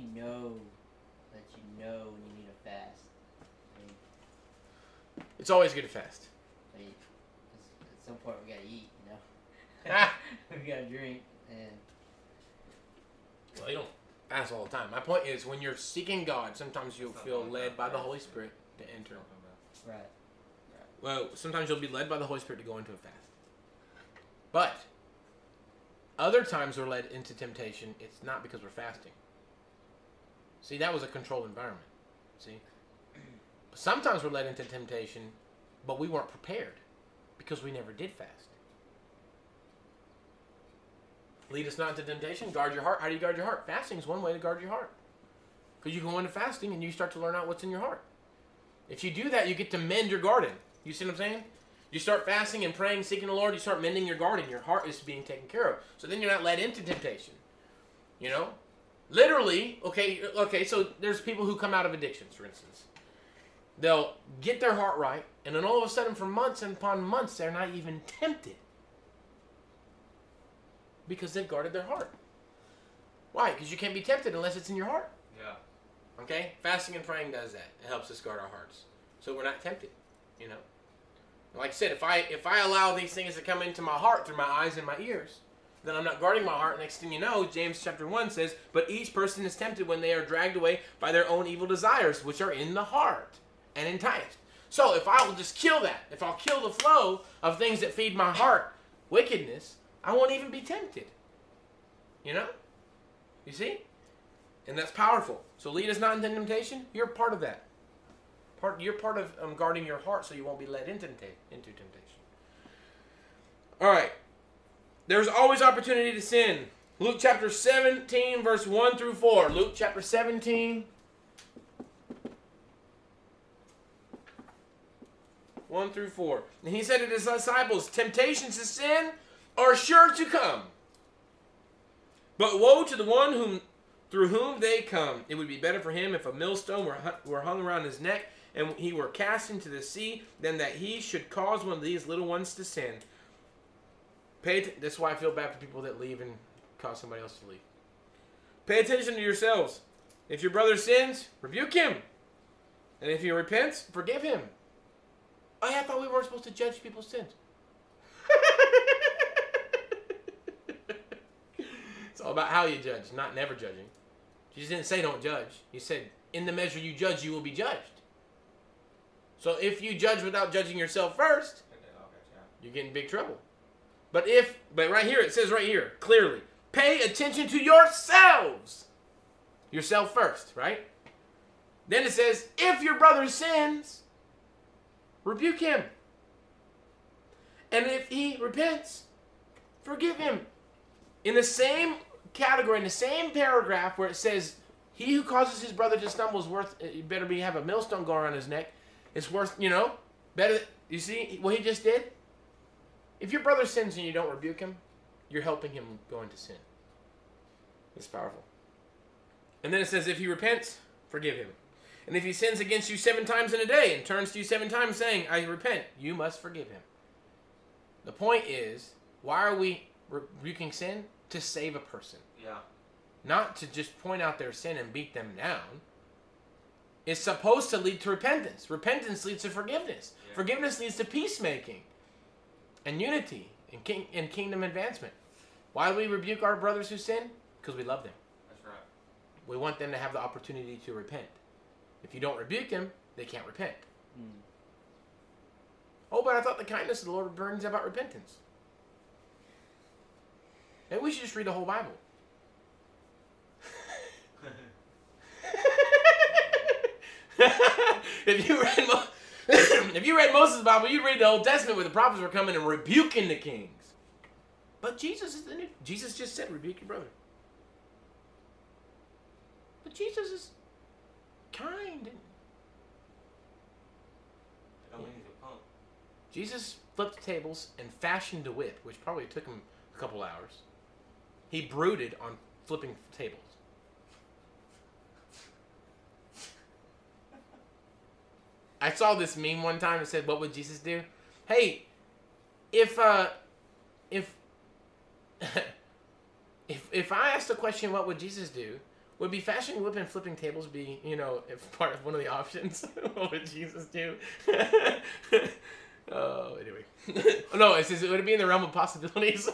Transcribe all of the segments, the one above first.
do you know that you know when you need a fast? Like, It's always good to fast. like, 'cause at some point we gotta eat, you know. Ah. we gotta drink, and Well, you don't fast all the time. My point is, when you're seeking God, sometimes you'll feel led by the. Holy Spirit to enter. right. Well, sometimes you'll be led by the Holy Spirit to go into a fast. But other times we're led into temptation. It's not because we're fasting. See, that was a controlled environment. See, sometimes we're led into temptation, but we weren't prepared because we never did fast. Lead us not into temptation. Guard your heart. How do you guard your heart? Fasting is one way to guard your heart. Because you go into fasting and you start to learn out what's in your heart. If you do that, you get to mend your garden. You see what I'm saying? You start fasting and praying, seeking the Lord, you start mending your garden. Your heart is being taken care of. So then you're not led into temptation. You know? Literally, okay, okay, so there's people who come out of addictions, for instance. They'll get their heart right, and then all of a sudden, for months and upon months, they're not even tempted. Because they've guarded their heart. Why? Because you can't be tempted unless it's in your heart. Yeah. Okay? Fasting and praying does that. It helps us guard our hearts. So we're not tempted, you know? Like I said, if I if I allow these things to come into my heart through my eyes and my ears, then I'm not guarding my heart. Next thing you know, James chapter 1 says, But each person is tempted when they are dragged away by their own evil desires, which are in the heart, and enticed. So if I will just kill that, if I'll kill the flow of things that feed my heart, wickedness, I won't even be tempted. You know? You see? And that's powerful. So lead us not into temptation. You're part of that. Part you're part of um, guarding your heart so you won't be led into into temptation. All right. There's always opportunity to sin. Luke chapter 17 verse 1 through 4. Luke chapter 17 1 through 4. And he said to his disciples, Temptations to sin are sure to come. But woe to the one whom through whom they come. It would be better for him if a millstone were, were hung around his neck and he were cast into the sea than that he should cause one of these little ones to sin. Pay That's why I feel bad for people that leave and cause somebody else to leave. Pay attention to yourselves. If your brother sins, rebuke him. And if he repents, forgive him. Oh, yeah, I thought we weren't supposed to judge people's sins. it's all about how you judge, not never judging. Jesus didn't say don't judge. He said, in the measure you judge, you will be judged. So if you judge without judging yourself first, you get in big trouble. But if, but right here, it says right here, clearly, pay attention to yourselves. Yourself first, right? Then it says, if your brother sins, rebuke him. And if he repents, forgive him. In the same category, in the same paragraph where it says, he who causes his brother to stumble is worth, it better be have a millstone go around his neck. It's worth, you know, better, you see what he just did? If your brother sins and you don't rebuke him, you're helping him go into sin. It's powerful. And then it says, if he repents, forgive him. And if he sins against you seven times in a day and turns to you seven times saying, I repent, you must forgive him. The point is, why are we rebuking sin? To save a person. Yeah. Not to just point out their sin and beat them down. It's supposed to lead to repentance. Repentance leads to forgiveness. Yeah. Forgiveness leads to peacemaking and unity and, king- and kingdom advancement. Why do we rebuke our brothers who sin? Because we love them. That's right. We want them to have the opportunity to repent. If you don't rebuke them, they can't repent. Mm. Oh, but I thought the kindness of the Lord brings about repentance. Maybe we should just read the whole Bible. if you read Mo- if you read Moses' Bible, you'd read the Old Testament where the prophets were coming and rebuking the kings. But Jesus is the new. Jesus just said, "Rebuke your brother." But Jesus is kind. and Don't mean he's a punk. Jesus flipped tables and fashioned a whip, which probably took him a couple hours. He brooded on flipping tables. I saw this meme one time that said, "What would Jesus do?" Hey, if uh, if if if I asked the question, "What would Jesus do?" would be fashion whip and flipping tables be you know part of one of the options? what would Jesus do? oh, anyway. no, it says it would it be in the realm of possibilities?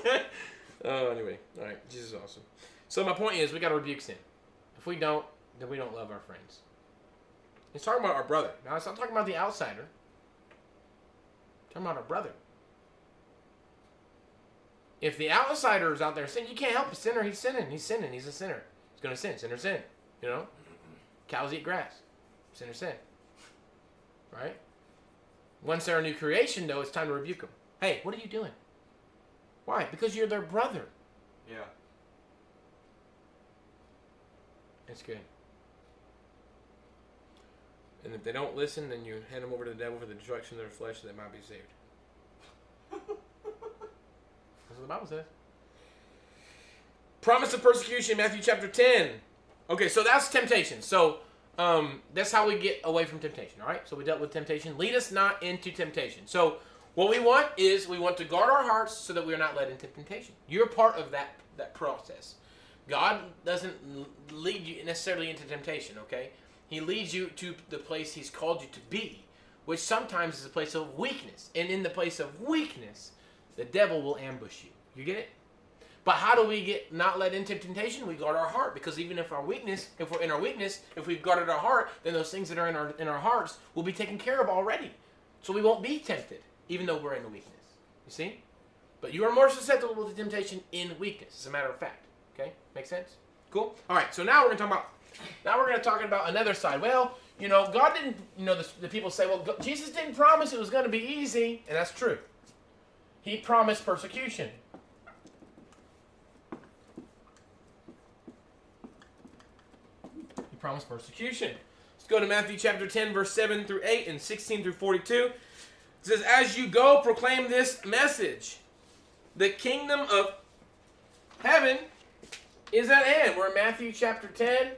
oh, anyway. All right, Jesus is awesome. So my point is, we got to rebuke sin. If we don't, then we don't love our friends. He's talking about our brother. Now, it's not talking about the outsider. talking about our brother. If the outsider is out there sinning, you can't help a sinner. He's sinning. He's sinning. He's a sinner. He's going to sin. Sinner sin. You know? Cows eat grass. Sinner sin. Right? Once they're a new creation, though, it's time to rebuke them. Hey, what are you doing? Why? Because you're their brother. Yeah. It's good. And if they don't listen, then you hand them over to the devil for the destruction of their flesh that they might be saved. That's what the Bible says. Promise of persecution, Matthew chapter 10. Okay, so that's temptation. So um, that's how we get away from temptation, all right? So we dealt with temptation. Lead us not into temptation. So what we want is we want to guard our hearts so that we are not led into temptation. You're part of that, that process. God doesn't lead you necessarily into temptation, okay? He leads you to the place He's called you to be, which sometimes is a place of weakness. And in the place of weakness, the devil will ambush you. You get it? But how do we get not led into temptation? We guard our heart because even if our weakness, if we're in our weakness, if we've guarded our heart, then those things that are in our in our hearts will be taken care of already. So we won't be tempted, even though we're in the weakness. You see? But you are more susceptible to temptation in weakness, as a matter of fact. Okay? Make sense? Cool? All right, so now we're to talk about now we're going to talk about another side. Well, you know, God didn't, you know, the, the people say, well, God, Jesus didn't promise it was going to be easy, and that's true. He promised persecution. He promised persecution. Let's go to Matthew chapter 10, verse 7 through 8 and 16 through 42. It says, As you go, proclaim this message. The kingdom of heaven is at hand. We're in Matthew chapter 10,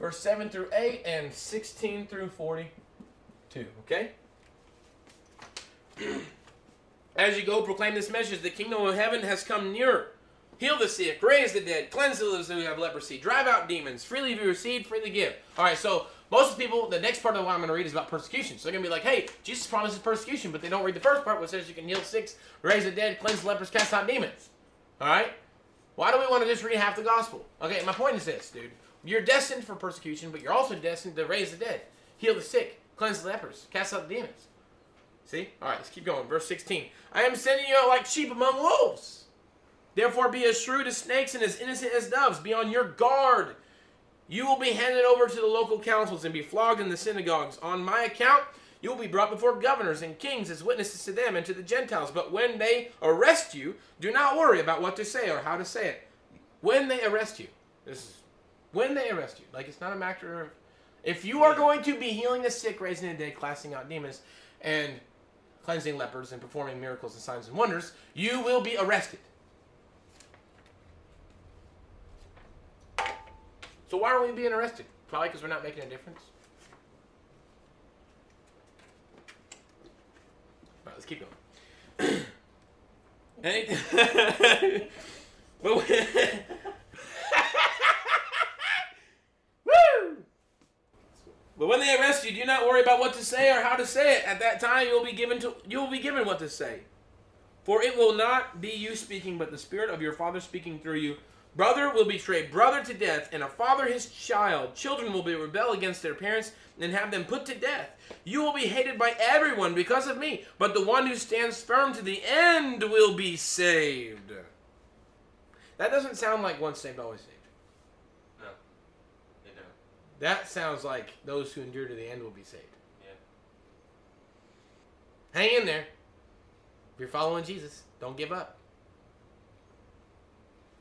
verse 7 through 8 and 16 through 42. Okay? As you go, proclaim this message the kingdom of heaven has come nearer. Heal the sick, raise the dead, cleanse those who have leprosy, drive out demons, freely be received, freely give. All right, so most of the people, the next part of what I'm going to read is about persecution. So they're going to be like, hey, Jesus promises persecution, but they don't read the first part, which says you can heal sick, raise the dead, cleanse the lepers, cast out demons. All right? Why do we want to just read half the gospel? Okay, my point is this, dude. You're destined for persecution, but you're also destined to raise the dead, heal the sick, cleanse the lepers, cast out the demons. See? All right, let's keep going. Verse 16. I am sending you out like sheep among wolves. Therefore, be as shrewd as snakes and as innocent as doves. Be on your guard. You will be handed over to the local councils and be flogged in the synagogues. On my account, you will be brought before governors and kings as witnesses to them and to the Gentiles. But when they arrest you, do not worry about what to say or how to say it. When they arrest you, this is when they arrest you. Like it's not a matter of if you are going to be healing the sick, raising the dead, casting out demons, and cleansing lepers and performing miracles and signs and wonders, you will be arrested. So why are we being arrested? Probably because we're not making a difference. All right, let's keep going. But when- Woo! But when they arrest you, do not worry about what to say or how to say it. At that time, you will be given to you will be given what to say. For it will not be you speaking, but the Spirit of your Father speaking through you. Brother will betray brother to death, and a father his child. Children will be rebel against their parents and have them put to death. You will be hated by everyone because of me, but the one who stands firm to the end will be saved. That doesn't sound like once saved, always saved. No. They don't. That sounds like those who endure to the end will be saved. Yeah. Hang in there. If you're following Jesus, don't give up.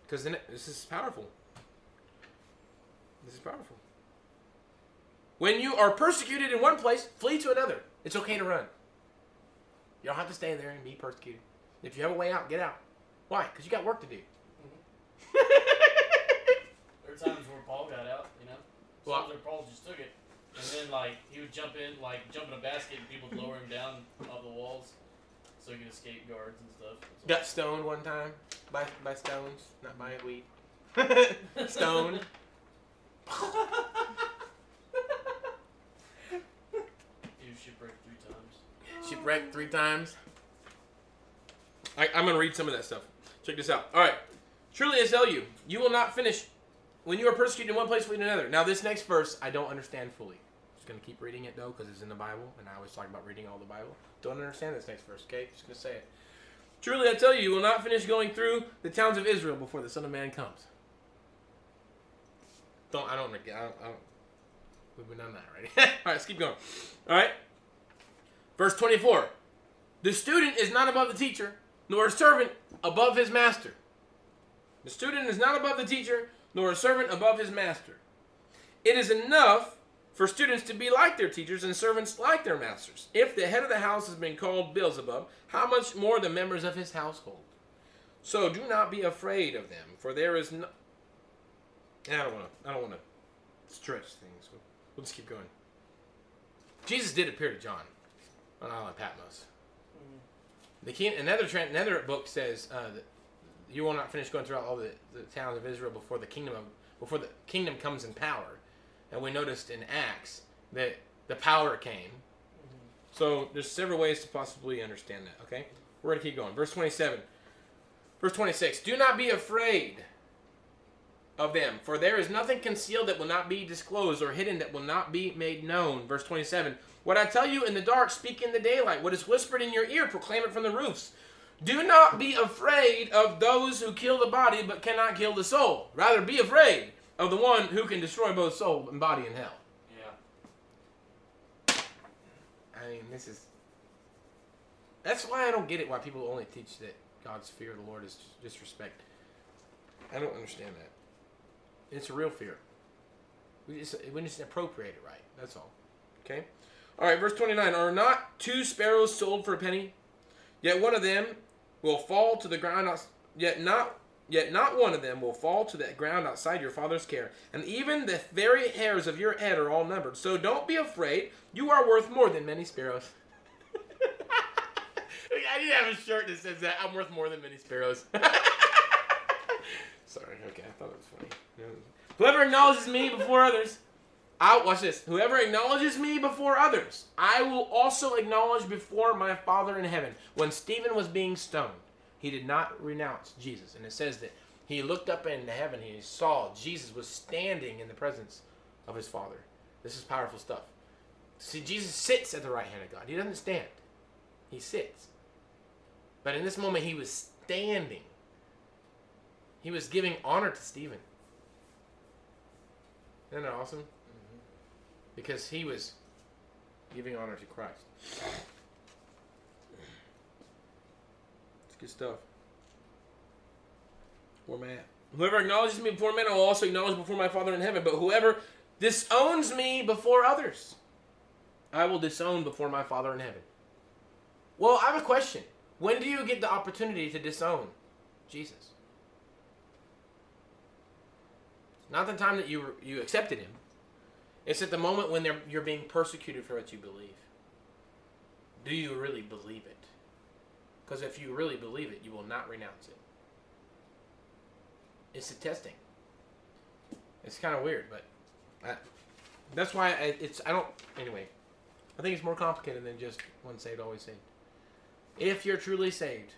Because this is powerful. This is powerful. When you are persecuted in one place, flee to another. It's okay to run. You don't have to stay there and be persecuted. If you have a way out, get out. Why? Because you got work to do. Mm-hmm. There were times where Paul got out. Well- Sometimes where Paul just took it, and then like he would jump in, like jump in a basket, and people would lower him down off the walls. So he could escape guards and stuff. Got stoned one time by by stones, not by weed. stoned. You shipwrecked three times. Shipwrecked three times. I, I'm gonna read some of that stuff. Check this out. All right. Truly I tell you, you will not finish when you are persecuted in one place flee to another. Now this next verse I don't understand fully. Just gonna keep reading it though because it's in the Bible, and I always talk about reading all the Bible. Don't understand this next verse. Okay, just gonna say it. Truly I tell you, you will not finish going through the towns of Israel before the Son of Man comes. Don't I don't I don't, I don't we've been done that already. all right, let's keep going. All right. Verse 24. The student is not above the teacher, nor a servant above his master. The student is not above the teacher, nor a servant above his master. It is enough for students to be like their teachers and servants like their masters. If the head of the house has been called Beelzebub, how much more the members of his household? So do not be afraid of them, for there is no. I don't want to. I don't want to stretch things. We'll, we'll just keep going. Jesus did appear to John on Island Patmos. The king, another another book says uh, that you will not finish going throughout all the, the towns of Israel before the kingdom of before the kingdom comes in power. And we noticed in Acts that the power came. So there's several ways to possibly understand that. Okay, we're gonna keep going. Verse 27, verse 26. Do not be afraid of them, for there is nothing concealed that will not be disclosed, or hidden that will not be made known. Verse 27. What I tell you in the dark, speak in the daylight. What is whispered in your ear, proclaim it from the roofs. Do not be afraid of those who kill the body but cannot kill the soul. Rather, be afraid of the one who can destroy both soul and body in hell. Yeah. I mean, this is. That's why I don't get it. Why people only teach that God's fear of the Lord is disrespect. I don't understand that. It's a real fear. We just we just appropriate it right. That's all. Okay. All right. Verse twenty nine. Are not two sparrows sold for a penny? Yet one of them will fall to the ground. Yet not. Yet not one of them will fall to the ground outside your Father's care. And even the very hairs of your head are all numbered. So don't be afraid. You are worth more than many sparrows. I need to have a shirt that says that. I'm worth more than many sparrows. Sorry. Okay, I thought it was funny. Whoever acknowledges me before others, I watch this. Whoever acknowledges me before others, I will also acknowledge before my Father in heaven. When Stephen was being stoned, he did not renounce Jesus, and it says that he looked up into heaven and he saw Jesus was standing in the presence of his Father. This is powerful stuff. See, Jesus sits at the right hand of God. He doesn't stand. He sits. But in this moment, he was standing. He was giving honor to Stephen. Isn't that awesome? Because he was giving honor to Christ. It's good stuff. Where man. Whoever acknowledges me before men, I will also acknowledge before my Father in heaven. But whoever disowns me before others, I will disown before my Father in heaven. Well, I have a question. When do you get the opportunity to disown Jesus? Not the time that you you accepted him. It's at the moment when you're being persecuted for what you believe. Do you really believe it? Because if you really believe it, you will not renounce it. It's a testing. It's kind of weird, but I, that's why I, it's I don't anyway. I think it's more complicated than just one saved, always saved. If you're truly saved,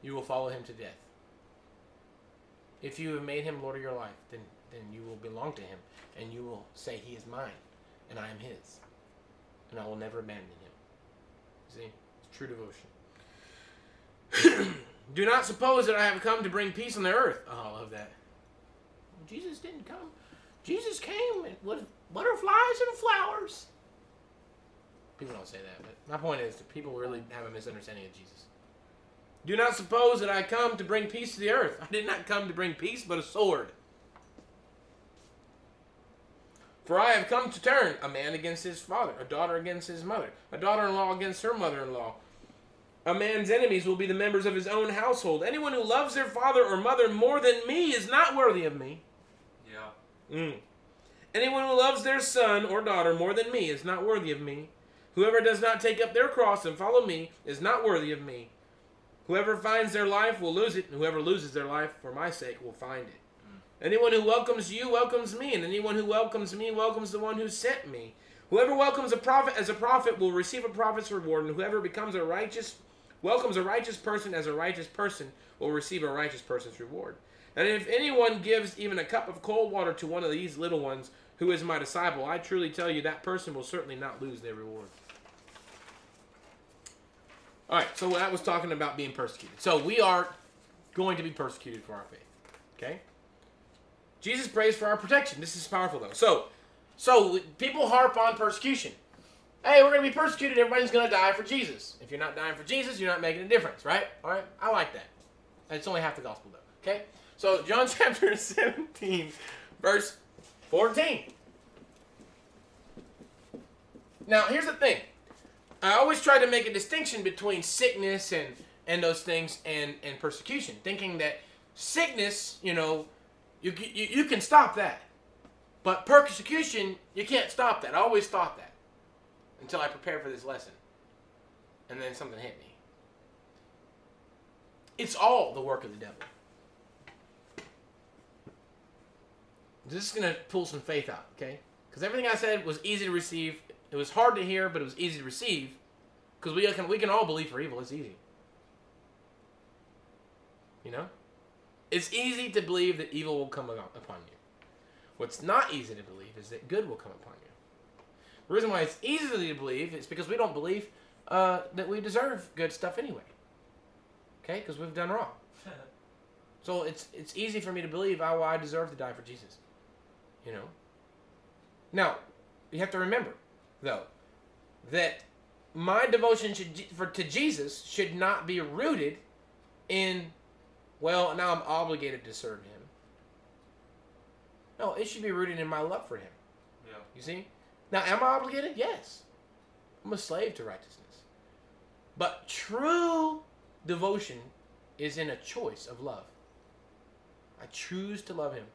you will follow him to death. If you have made him Lord of your life, then then you will belong to him, and you will say, He is mine, and I am his, and I will never abandon him. See, it's true devotion. Do not suppose that I have come to bring peace on the earth. Oh, I love that. Jesus didn't come. Jesus came with butterflies and flowers. People don't say that, but my point is that people really have a misunderstanding of Jesus. Do not suppose that I come to bring peace to the earth. I did not come to bring peace, but a sword. For I have come to turn a man against his father, a daughter against his mother, a daughter in law against her mother in law. A man's enemies will be the members of his own household. Anyone who loves their father or mother more than me is not worthy of me. Yeah. Mm. Anyone who loves their son or daughter more than me is not worthy of me. Whoever does not take up their cross and follow me is not worthy of me. Whoever finds their life will lose it, and whoever loses their life for my sake will find it. Anyone who welcomes you welcomes me, and anyone who welcomes me welcomes the one who sent me. Whoever welcomes a prophet as a prophet will receive a prophet's reward, and whoever becomes a righteous welcomes a righteous person as a righteous person will receive a righteous person's reward. And if anyone gives even a cup of cold water to one of these little ones who is my disciple, I truly tell you that person will certainly not lose their reward. All right, so that was talking about being persecuted. So we are going to be persecuted for our faith. Okay? Jesus prays for our protection. This is powerful though. So, so people harp on persecution. Hey, we're to be persecuted. Everybody's to die for Jesus. If you're not dying for Jesus, you're not making a difference, right? All right, I like that. It's only half the gospel though. Okay? So John chapter 17, verse 14. Now, here's the thing. I always try to make a distinction between sickness and and those things and and persecution, thinking that sickness, you know, you you, you can stop that, but persecution you can't stop that. I always thought that until I prepared for this lesson, and then something hit me. It's all the work of the devil. This is gonna pull some faith out, okay? Because everything I said was easy to receive. It was hard to hear, but it was easy to receive. Because we can we can all believe for evil. It's easy. You know, it's easy to believe that evil will come upon you. What's not easy to believe is that good will come upon you. The reason why it's easy to believe is because we don't believe uh, that we deserve good stuff anyway. Okay, because we've done wrong. So it's it's easy for me to believe oh, I deserve to die for Jesus. You know. Now, you have to remember, though, that my devotion should, for to Jesus should not be rooted in, well, now I'm obligated to serve Him. No, it should be rooted in my love for Him. Yeah. You see? Now, am I obligated? Yes. I'm a slave to righteousness. But true devotion is in a choice of love. I choose to love Him.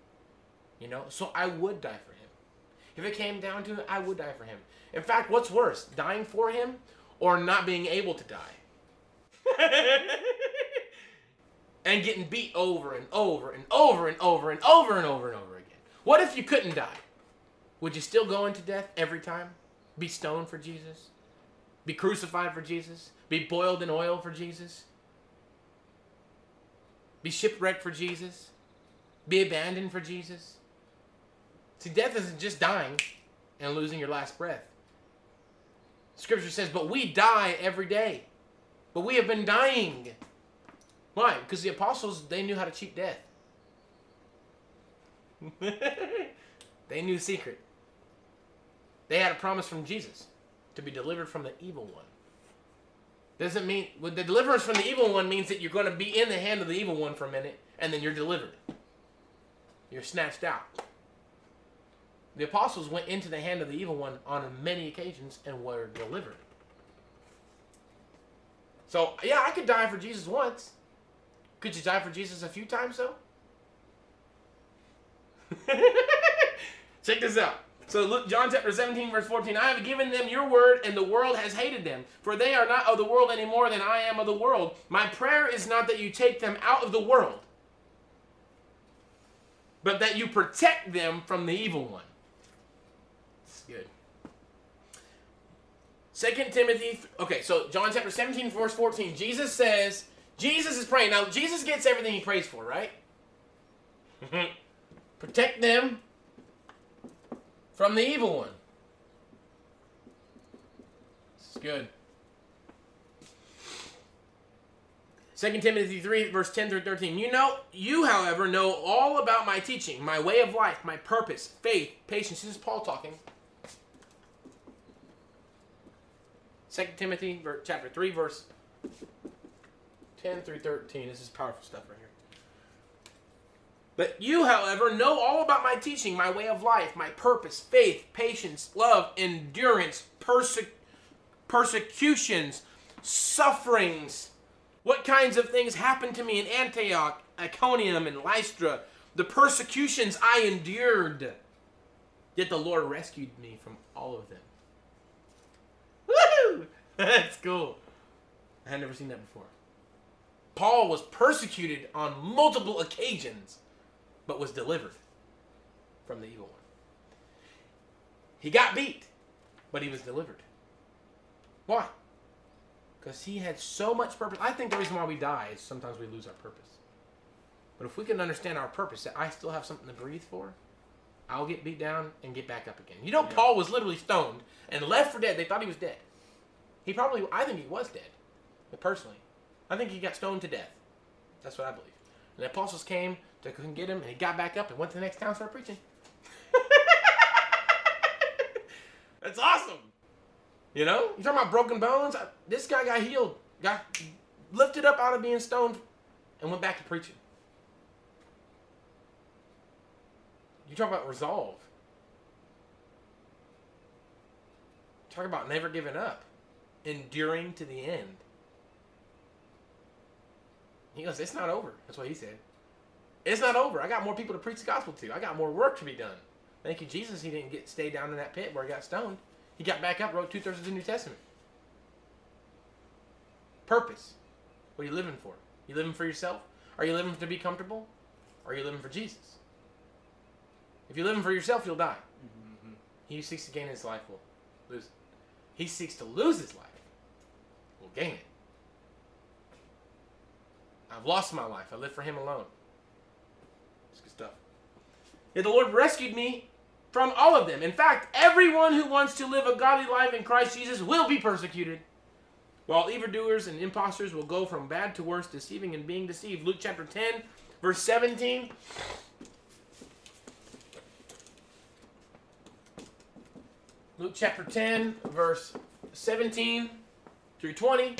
You know? So I would die for Him. If it came down to it, I would die for Him. In fact, what's worse, dying for Him or not being able to die? and getting beat over and over and over and over and over and over and over again. What if you couldn't die? Would you still go into death every time? Be stoned for Jesus? Be crucified for Jesus? Be boiled in oil for Jesus? Be shipwrecked for Jesus? Be abandoned for Jesus? See, death isn't just dying and losing your last breath. Scripture says, but we die every day. But we have been dying. Why? Because the apostles, they knew how to cheat death. they knew secret. They had a promise from Jesus to be delivered from the evil one. Doesn't mean well, the deliverance from the evil one means that you're going to be in the hand of the evil one for a minute and then you're delivered. You're snatched out. The apostles went into the hand of the evil one on many occasions and were delivered. So, yeah, I could die for Jesus once. Could you die for Jesus a few times, though? Check this out. So, look, John chapter 17, verse 14. I have given them your word, and the world has hated them. For they are not of the world any more than I am of the world. My prayer is not that you take them out of the world, but that you protect them from the evil one. It's good. Second Timothy, okay, so John chapter 17, verse 14. Jesus says, Jesus is praying. Now, Jesus gets everything he prays for, right? Protect them from the evil one. This is good. 2 Timothy 3, verse 10 through 13. You know, you, however, know all about my teaching, my way of life, my purpose, faith, patience. This is Paul talking. 2 Timothy chapter 3, verse 10 through 13. This is powerful stuff right here. But you, however, know all about my teaching, my way of life, my purpose, faith, patience, love, endurance, perse- persecutions, sufferings. What kinds of things happened to me in Antioch, Iconium, and Lystra? The persecutions I endured. Yet the Lord rescued me from all of them. Woo! That's cool. I had never seen that before. Paul was persecuted on multiple occasions, but was delivered from the evil one. He got beat, but he was delivered. Why? Because he had so much purpose. I think the reason why we die is sometimes we lose our purpose. But if we can understand our purpose, that I still have something to breathe for, I'll get beat down and get back up again. You know, Yeah. Paul was literally stoned and left for dead. They thought he was dead. He probably, I think he was dead. But personally, I think he got stoned to death. That's what I believe. And the apostles came to come get him, and he got back up and went to the next town and started preaching. That's awesome. You know, you talking about broken bones? I- This guy got healed, got lifted up out of being stoned, and went back to preaching. You talk about resolve. Talk about never giving up, enduring to the end. He goes, "It's not over." That's what he said. It's not over. I got more people to preach the gospel to. I got more work to be done. Thank you, Jesus. He didn't get stay down in that pit where he got stoned. He got back up, wrote two thirds of the New Testament. Purpose. What are you living for? You living for yourself? Are you living to be comfortable? Or are you living for Jesus? If you're living for yourself, you'll die. Mm-hmm. He who seeks to gain his life will lose it. He seeks to lose his life will gain it. I've lost my life. I live for him alone. It's good stuff. Yet the Lord rescued me from all of them. In fact, everyone who wants to live a godly life in Christ Jesus will be persecuted. While evildoers and impostors will go from bad to worse, deceiving and being deceived. Luke chapter 10, verse 17. Luke chapter 10, verse 17 through 20.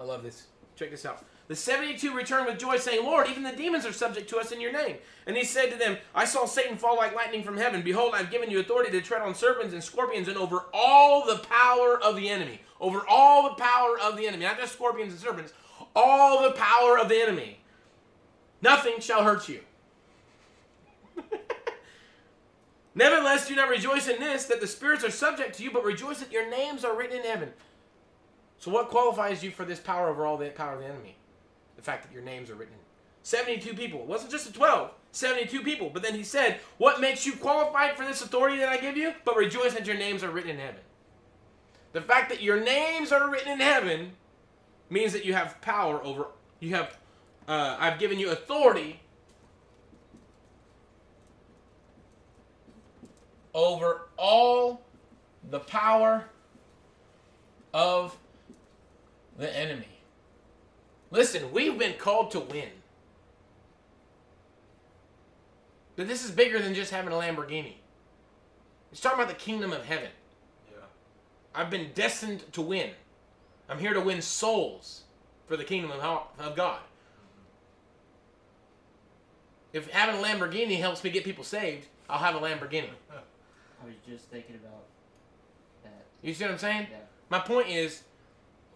I love this. Check this out. The 72 returned with joy, saying, Lord, even the demons are subject to us in your name. And he said to them, I saw Satan fall like lightning from heaven. Behold, I've given you authority to tread on serpents and scorpions and over all the power of the enemy. Over all the power of the enemy. Not just scorpions and serpents, all the power of the enemy. Nothing shall hurt you. Nevertheless, do not rejoice in this, that the spirits are subject to you, but rejoice that your names are written in heaven. So, what qualifies you for this power over all the power of the enemy? The fact that your names are written. 72 people. It wasn't just the 12, 72 people. But then he said, What makes you qualified for this authority that I give you? But rejoice that your names are written in heaven. The fact that your names are written in heaven means that you have power over, you have, uh, I've given you authority over all the power of the enemy. Listen, we've been called to win. But this is bigger than just having a Lamborghini. It's talking about the kingdom of heaven. Yeah. I've been destined to win. I'm here to win souls for the kingdom of, of God. Mm-hmm. If having a Lamborghini helps me get people saved, I'll have a Lamborghini. I was just thinking about that. You see what I'm saying? Yeah. My point is,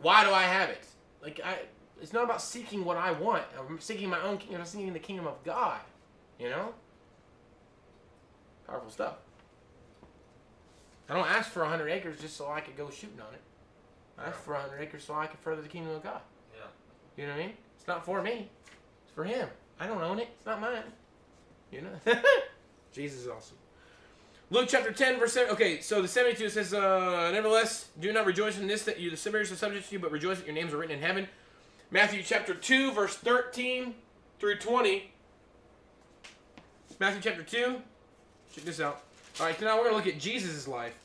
why do I have it? Like I, it's not about seeking what I want. I'm seeking my own kingdom. I'm seeking the kingdom of God. You know. Powerful stuff. I don't ask for 100 acres just so I could go shooting on it. I ask for 100 acres so I could further the kingdom of God. Yeah. You know what I mean? It's not for me. It's for Him. I don't own it. It's not mine. You know. Jesus is awesome. Luke chapter 10, verse 7. Okay, so the 72 says, uh, Nevertheless, do not rejoice in this that you, the sinners are subject to you, but rejoice that your names are written in heaven. Matthew chapter 2, verse 13 through 20. Matthew chapter 2. Check this out. All right, so now we're going to look at Jesus' life.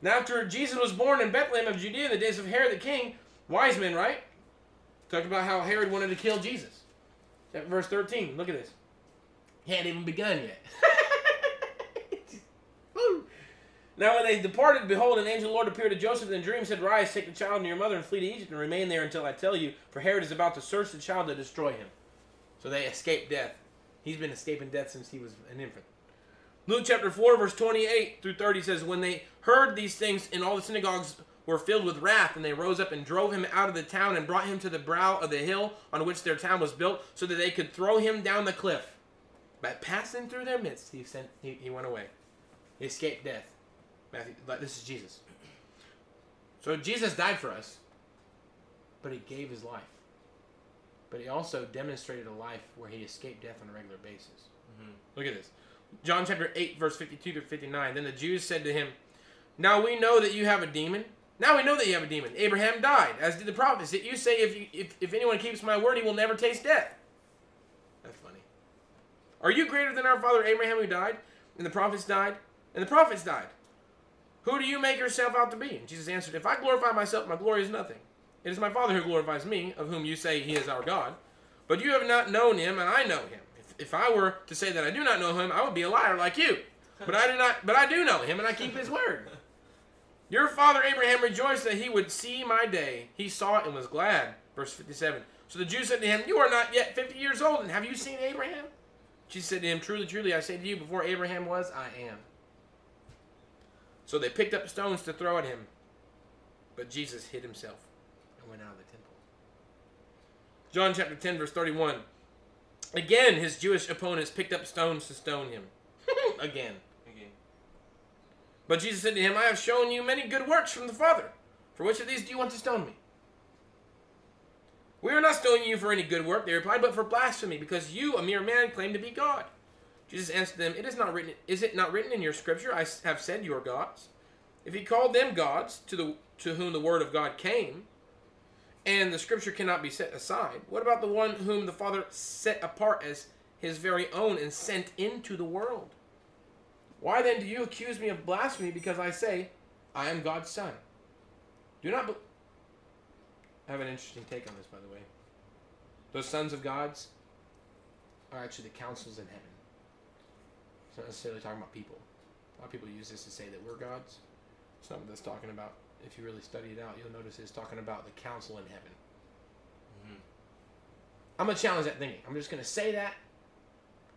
Now, after Jesus was born in Bethlehem of Judea in the days of Herod the king, wise men, right? Talked about how Herod wanted to kill Jesus. Verse 13. Look at this. He hadn't even begun yet. Woo. Now when they departed, behold, an angel of the Lord appeared to Joseph in a dream, and said, Rise, take the child and your mother, and flee to Egypt, and remain there until I tell you, for Herod is about to search the child to destroy him. So they escaped death. He's been escaping death since he was an infant. Luke chapter 4, verse 28 through 30 says, When they heard these things, and all the synagogues were filled with wrath, and they rose up and drove him out of the town and brought him to the brow of the hill on which their town was built, so that they could throw him down the cliff. But passing through their midst, he sent he, he went away. He escaped death. Matthew, like, this is Jesus. So Jesus died for us, but he gave his life. But he also demonstrated a life where he escaped death on a regular basis. Mhm. Look at this. John chapter 8, verse 52 to 59. Then the Jews said to him, Now we know that you have a demon. Now we know that you have a demon. Abraham died, as did the prophets. Yet you say, if, you, if, if anyone keeps my word, he will never taste death. That's funny. Are you greater than our father Abraham who died? And the prophets died? And the prophets died. Who do you make yourself out to be? And Jesus answered, If I glorify myself, my glory is nothing. It is my Father who glorifies me, of whom you say he is our God. But you have not known him, and I know him. If, if I were to say that I do not know him, I would be a liar like you. But I do not. But I do know him, and I keep his word. Your father Abraham rejoiced that he would see my day. He saw it and was glad. Verse 57. So the Jews said to him, You are not yet 50 years old, and have you seen Abraham? Jesus said to him, Truly, truly, I say to you, before Abraham was, I am. So they picked up stones to throw at him. But Jesus hid himself and went out of the temple. John chapter 10, verse 31. Again, his Jewish opponents picked up stones to stone him. Again. Again. But Jesus said to him, I have shown you many good works from the Father. For which of these do you want to stone me? We are not stoning you for any good work, they replied, but for blasphemy, because you, a mere man, claim to be God. Jesus answered them, It is not written is it not written in your scripture, I have said you are gods? If he called them gods, to the to whom the word of God came, and the scripture cannot be set aside, what about the one whom the Father set apart as his very own and sent into the world? Why then do you accuse me of blasphemy because I say, I am God's son? Do not. Be- I have an interesting take on this, by the way. Those sons of gods are actually the councils in heaven. It's not necessarily talking about people. A lot of people use this to say that we're gods. It's not what that's talking about. If you really study it out, you'll notice it's talking about the council in heaven. Mhm. I'm gonna challenge that thinking. I'm just gonna say that.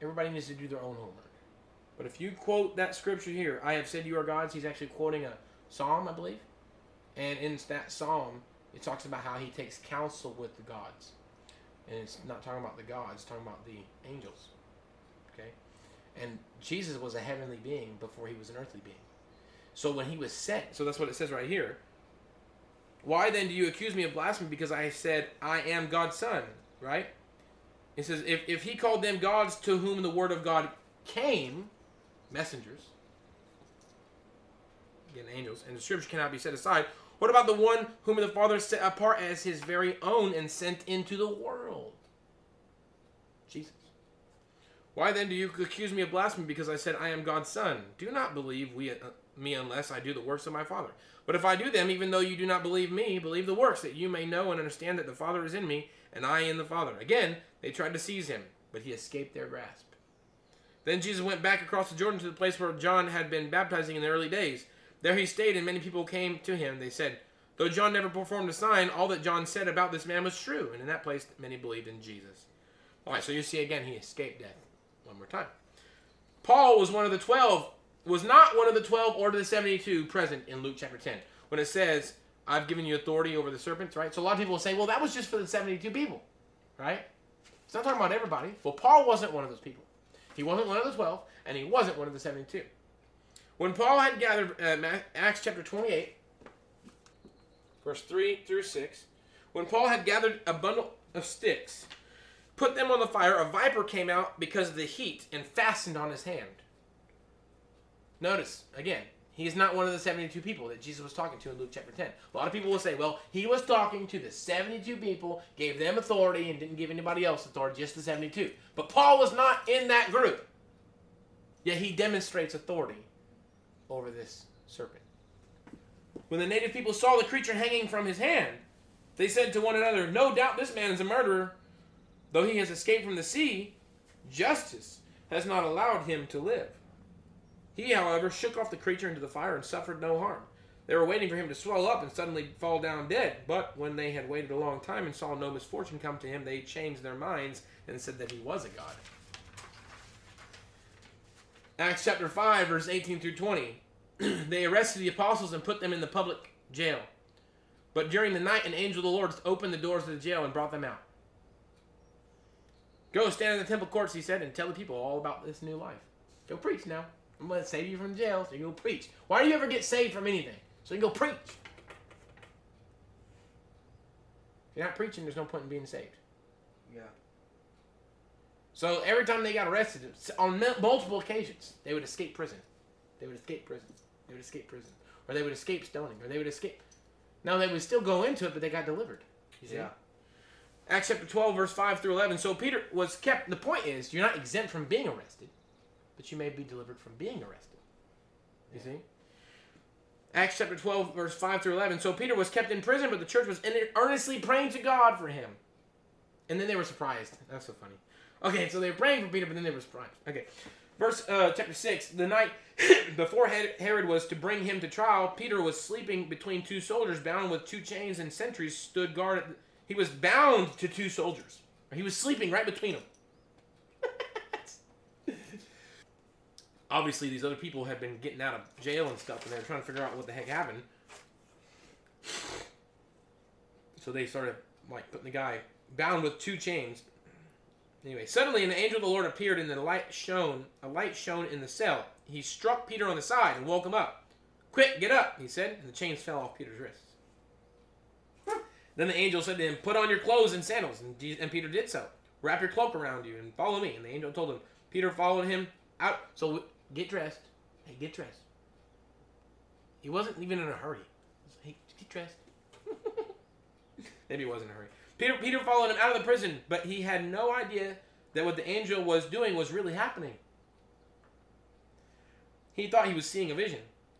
Everybody needs to do their own homework. But if you quote that scripture here, I have said you are gods, he's actually quoting a psalm, I believe. And in that psalm, it talks about how he takes counsel with the gods. And it's not talking about the gods, it's talking about the angels. Okay? And Jesus was a heavenly being before he was an earthly being. So when he was sent, so that's what it says right here. Why then do you accuse me of blasphemy because I said I am God's son, right? It says if, if he called them gods to whom the word of God came, messengers, again angels, and the scripture cannot be set aside. What about the one whom the Father set apart as his very own and sent into the world? Jesus. Why then do you accuse me of blasphemy because I said I am God's son? Do not believe we, uh, me unless I do the works of my Father. But if I do them, even though you do not believe me, believe the works, that you may know and understand that the Father is in me, and I in the Father. Again, they tried to seize him, but he escaped their grasp. Then Jesus went back across the Jordan to the place where John had been baptizing in the early days. There he stayed, and many people came to him. They said, Though John never performed a sign, all that John said about this man was true. And in that place, many believed in Jesus. All right, so you see again, he escaped death. One more time. Paul was one of the 12, was not one of the 12 or the 72 present in Luke chapter 10. When it says, I've given you authority over the serpents, right? So a lot of people will say, well, that was just for the 72 people, right? It's not talking about everybody. Well, Paul wasn't one of those people. He wasn't one of the 12, and he wasn't one of the 72. When Paul had gathered, uh, Acts chapter 28, verse 3 through 6, when Paul had gathered a bundle of sticks, put them on the fire, a viper came out because of the heat and fastened on his hand. Notice, again, he is not one of the 72 people that Jesus was talking to in Luke chapter 10. A lot of people will say, well, he was talking to the 72 people, gave them authority, and didn't give anybody else authority, just the 72. But Paul was not in that group. Yet he demonstrates authority over this serpent. When the native people saw the creature hanging from his hand, they said to one another, No doubt this man is a murderer. Though he has escaped from the sea, justice has not allowed him to live. He, however, shook off the creature into the fire and suffered no harm. They were waiting for him to swell up and suddenly fall down dead. But when they had waited a long time and saw no misfortune come to him, they changed their minds and said that he was a god. Acts chapter 5, verse 18 through 20. they arrested the apostles and put them in the public jail. But during the night, an angel of the Lord opened the doors of the jail and brought them out. Go stand in the temple courts, he said, and tell the people all about this new life. Go preach now. I'm going to save you from jail, so you can go preach. Why do you ever get saved from anything? So you can go preach. If you're not preaching, there's no point in being saved. Yeah. So every time they got arrested, on multiple occasions, they would escape prison. They would escape prison. They would escape prison. Or they would escape stoning. Or they would escape. Now, they would still go into it, but they got delivered. You see? Yeah. Acts chapter 12, verse 5 through 11. So Peter was kept. The point is, you're not exempt from being arrested, but you may be delivered from being arrested. You see? Acts chapter 12, verse 5 through 11. So Peter was kept in prison, but the church was earnestly praying to God for him. And then they were surprised. That's so funny. Okay, so they were praying for Peter, but then they were surprised. Okay. Verse uh, chapter 6. The night before Herod was to bring him to trial, Peter was sleeping between two soldiers, bound with two chains, and sentries stood guard. He was bound to two soldiers. He was sleeping right between them. Obviously, these other people had been getting out of jail and stuff, and they were trying to figure out what the heck happened. So they started like putting the guy bound with two chains. Anyway, suddenly an angel of the Lord appeared, and the light shone. A light shone in the cell. He struck Peter on the side and woke him up. "Quick, get up!" he said, and the chains fell off Peter's wrists. Then the angel said to him, "Put on your clothes and sandals." And, Je- and Peter did so. Wrap your cloak around you and follow me. And the angel told him. Peter followed him out. So get dressed. Hey, get dressed. He wasn't even in a hurry. He hey, get dressed. Maybe he wasn't in a hurry. Peter, Peter followed him out of the prison, but he had no idea that what the angel was doing was really happening. He thought he was seeing a vision.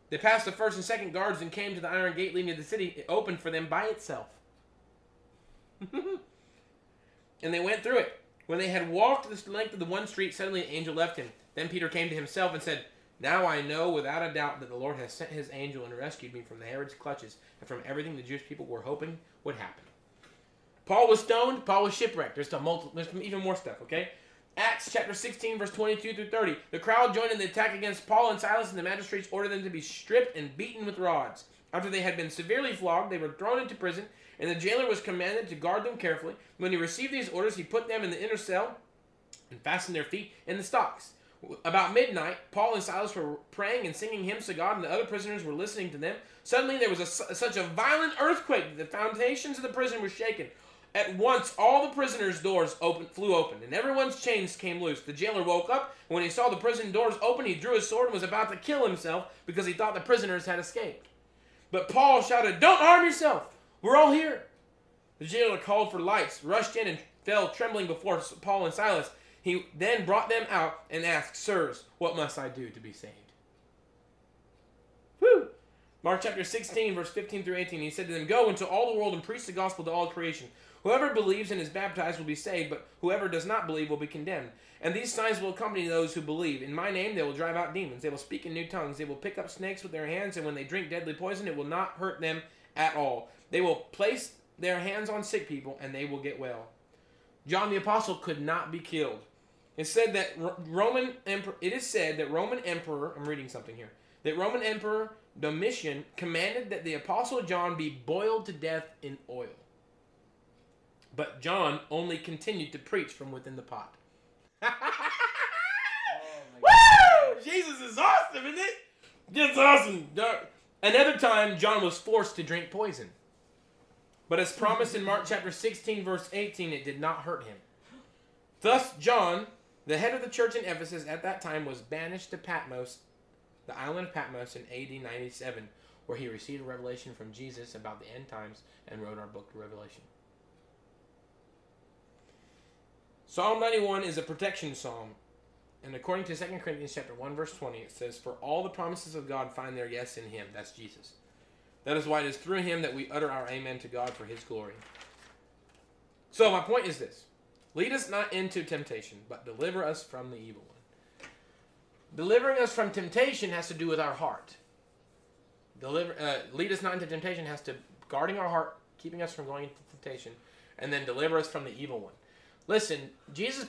They passed the first and second guards and came to the iron gate leading to the city. It opened for them by itself. and they went through it. When they had walked the length of the one street, suddenly an angel left him. Then Peter came to himself and said, Now I know without a doubt that the Lord has sent his angel and rescued me from the Herod's clutches and from everything the Jewish people were hoping would happen. Paul was stoned. Paul was shipwrecked. There's, multi- there's even more stuff, okay? Acts chapter 16, verse 22 through 30. The crowd joined in the attack against Paul and Silas, and the magistrates ordered them to be stripped and beaten with rods. After they had been severely flogged, they were thrown into prison, and the jailer was commanded to guard them carefully. When he received these orders, he put them in the inner cell and fastened their feet in the stocks. About midnight, Paul and Silas were praying and singing hymns to God, and the other prisoners were listening to them. Suddenly, there was a, such a violent earthquake that the foundations of the prison were shaken. At once, all the prisoners' doors open, flew open, and everyone's chains came loose. The jailer woke up. and When he saw the prison doors open, he drew his sword and was about to kill himself because he thought the prisoners had escaped. But Paul shouted, Don't harm yourself! We're all here! The jailer called for lights, rushed in, and fell trembling before Paul and Silas. He then brought them out and asked, Sirs, what must I do to be saved? Whew! Mark chapter 16, verse 15 through 18. He said to them, Go into all the world and preach the gospel to all creation. Whoever believes and is baptized will be saved, but whoever does not believe will be condemned. And these signs will accompany those who believe. In my name they will drive out demons. They will speak in new tongues. They will pick up snakes with their hands, and when they drink deadly poison, it will not hurt them at all. They will place their hands on sick people, and they will get well. John the apostle could not be killed. It said that Roman emperor. It is said that Roman emperor. I'm reading something here. That Roman emperor Domitian commanded that the apostle John be boiled to death in oil. But John only continued to preach from within the pot. Woo! Jesus is awesome, isn't it? It's awesome. Another time, John was forced to drink poison. But as promised in Mark chapter 16, verse 18, it did not hurt him. Thus, John, the head of the church in Ephesus at that time, was banished to Patmos, the island of Patmos, in AD 97, where he received a revelation from Jesus about the end times and wrote our book, Revelation. Psalm 91 is a protection psalm. And according to 2 Corinthians chapter 1 verse 20, it says, "For all the promises of God find their yes in him." That's Jesus. That is why it is through him that we utter our amen to God for his glory. So my point is this: lead us not into temptation, but deliver us from the evil one. Delivering us from temptation has to do with our heart. Deliver, uh, lead us not into temptation has to guarding our heart, keeping us from going into temptation, and then deliver us from the evil one. Listen, Jesus,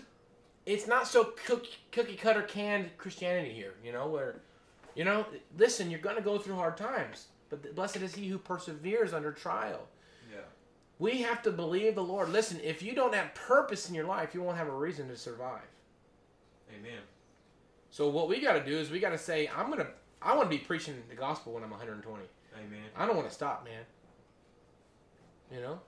it's not so cook, cookie cutter canned Christianity here, you know, where, you know, listen, you're going to go through hard times, but blessed is he who perseveres under trial. Yeah. We have to believe the Lord. Listen, if you don't have purpose in your life, you won't have a reason to survive. Amen. So what we got to do is we got to say, I'm gonna, I want to be preaching the gospel when I'm 120. Amen. I don't want to stop, man. You know,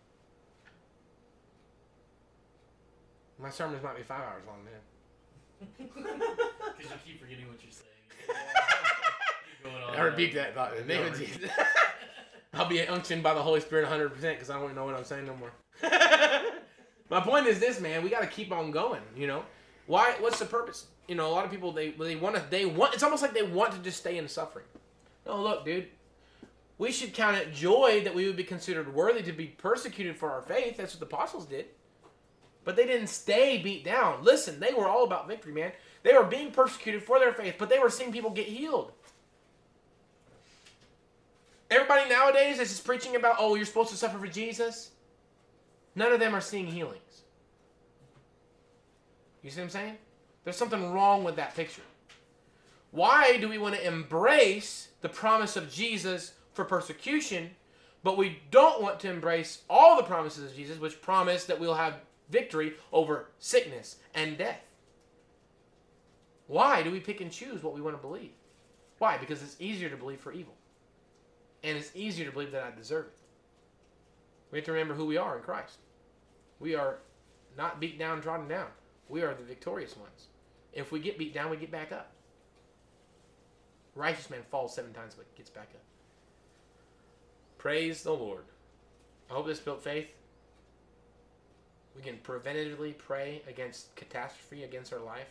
My sermons might be five hours long, man. Because you keep forgetting what you're saying. Keep going on I rebuke that thought in the name of Jesus. I'll be unctioned by the Holy Spirit 100% because I don't even know what I'm saying no more. My point is this, man. We got to keep on going. You know, why? What's the purpose? You know, a lot of people they they want to they want. It's almost like they want to just stay in suffering. No, look, dude. We should count it joy that we would be considered worthy to be persecuted for our faith. That's what the apostles did. But they didn't stay beat down. Listen, they were all about victory, man. They were being persecuted for their faith, but they were seeing people get healed. Everybody nowadays is just preaching about, oh, you're supposed to suffer for Jesus. None of them are seeing healings. You see what I'm saying? There's something wrong with that picture. Why do we want to embrace the promise of Jesus for persecution, but we don't want to embrace all the promises of Jesus, which promise that we'll have victory over sickness and death? Why do we pick and choose what we want to believe? Why? Because it's easier to believe for evil. And it's easier to believe that I deserve it. We have to remember who we are in Christ. We are not beat down, trodden down. We are the victorious ones. If we get beat down, we get back up. Righteous man falls seven times but gets back up. Praise the Lord. I hope this built faith. We can preventatively pray against catastrophe against our life.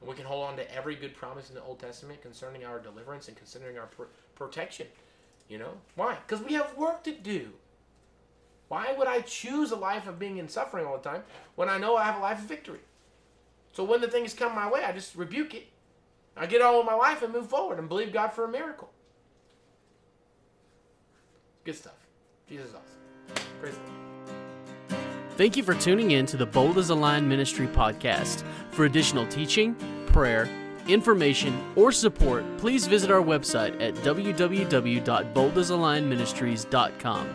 And we can hold on to every good promise in the Old Testament concerning our deliverance and concerning our pr- protection. You know? Why? Because we have work to do. Why would I choose a life of being in suffering all the time when I know I have a life of victory? So when the things come my way, I just rebuke it. I get on with my life and move forward and believe God for a miracle. Good stuff. Jesus is awesome. Praise Lord. Thank you for tuning in to the Bold as a Lion Ministry podcast. For additional teaching, prayer, information, or support, please visit our website at www.boldasalionministries.com.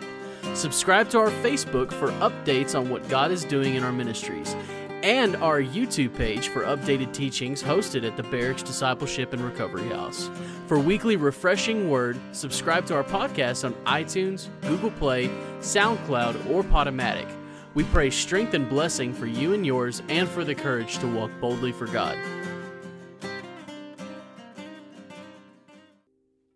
Subscribe to our Facebook for updates on what God is doing in our ministries, and our YouTube page for updated teachings hosted at the Barracks Discipleship and Recovery House. For weekly refreshing word, subscribe to our podcast on iTunes, Google Play, SoundCloud, or Podomatic. We pray strength and blessing for you and yours and for the courage to walk boldly for God.